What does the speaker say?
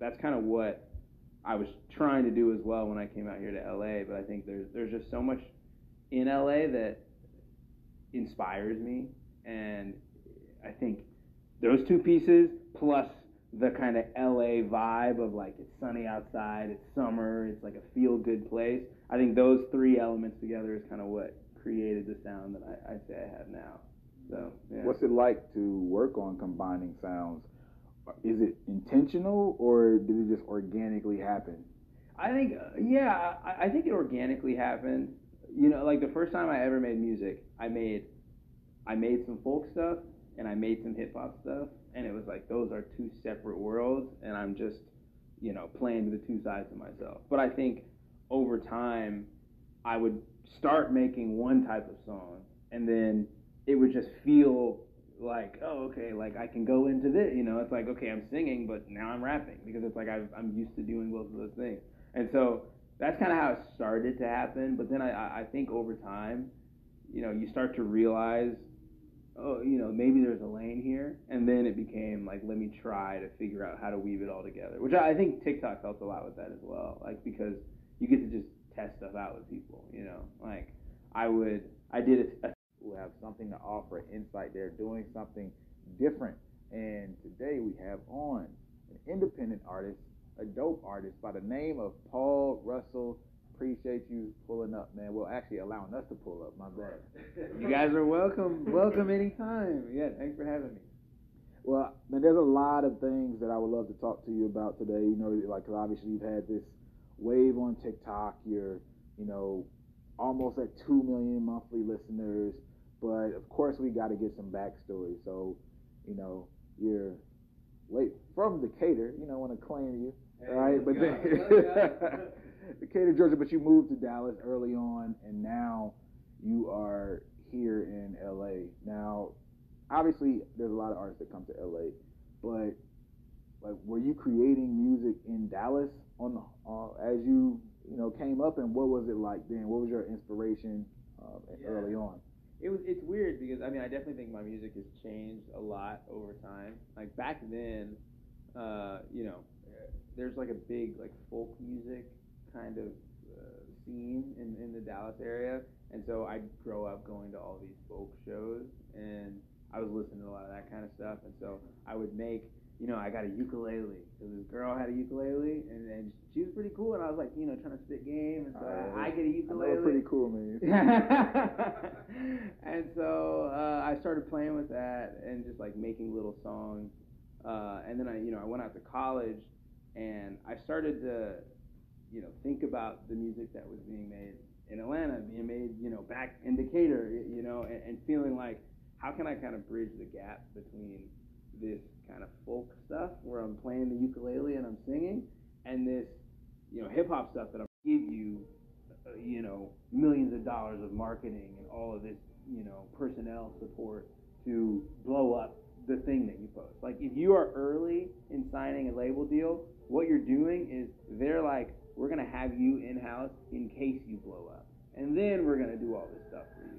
that's kind of what I was trying to do as well when I came out here to LA. But I think there's there's just so much in LA that inspires me, and I think those two pieces plus the kind of LA vibe of like it's sunny outside, it's summer, it's like a feel good place. I think those three elements together is kind of what created the sound that I, I say I have now. So, yeah. What's it like to work on combining sounds? Is it intentional or did it just organically happen? I think, yeah, I, I think it organically happened. You know, like the first time I ever made music, I made, I made some folk stuff and I made some hip hop stuff, and it was like those are two separate worlds, and I'm just, you know, playing the two sides of myself. But I think over time, I would start making one type of song, and then it would just feel like, oh, okay, like I can go into this. You know, it's like, okay, I'm singing, but now I'm rapping because it's like i am used to doing both of those things. And so that's kind of how it started to happen. But then I, I think over time, you know, you start to realize, oh, you know, maybe there's a lane here. And then it became like, let me try to figure out how to weave it all together, which I I think TikTok helps a lot with that as well. Like, because you get to just test stuff out with people, you know, like I would, I did a, a who have something to offer, insight. They're doing something different. And today we have on an independent artist, a dope artist by the name of Paul Russell. Appreciate you pulling up, man. Well, actually allowing us to pull up. My bad. you guys are welcome. Welcome anytime. Yeah, thanks for having me. Well, man, there's a lot of things that I would love to talk to you about today. You know, like obviously you've had this wave on TikTok. You're, you know, almost at two million monthly listeners. But of course, we got to get some backstory. So, you know, you're wait from Decatur. You know, I want to claim you, hey, right? But then Decatur, Georgia. But you moved to Dallas early on, and now you are here in LA. Now, obviously, there's a lot of artists that come to LA, but like, were you creating music in Dallas on uh, as you you know came up, and what was it like then? What was your inspiration uh, yeah. early on? it was it's weird because I mean I definitely think my music has changed a lot over time. Like back then, uh, you know, there's like a big like folk music kind of uh, scene in in the Dallas area, and so I'd grow up going to all these folk shows, and I was listening to a lot of that kind of stuff, and so I would make you know, I got a ukulele. So this girl had a ukulele, and, and she was pretty cool. And I was like, you know, trying to spit game, and so uh, I get a ukulele. pretty cool, man. and so uh, I started playing with that and just like making little songs. Uh, and then I, you know, I went out to college, and I started to, you know, think about the music that was being made in Atlanta, being made, you know, back in Decatur, you know, and, and feeling like, how can I kind of bridge the gap between this kind of folk stuff where I'm playing the ukulele and I'm singing, and this, you know, hip hop stuff that I'm give you, uh, you know, millions of dollars of marketing and all of this, you know, personnel support to blow up the thing that you post. Like if you are early in signing a label deal, what you're doing is they're like, we're gonna have you in house in case you blow up, and then we're gonna do all this stuff.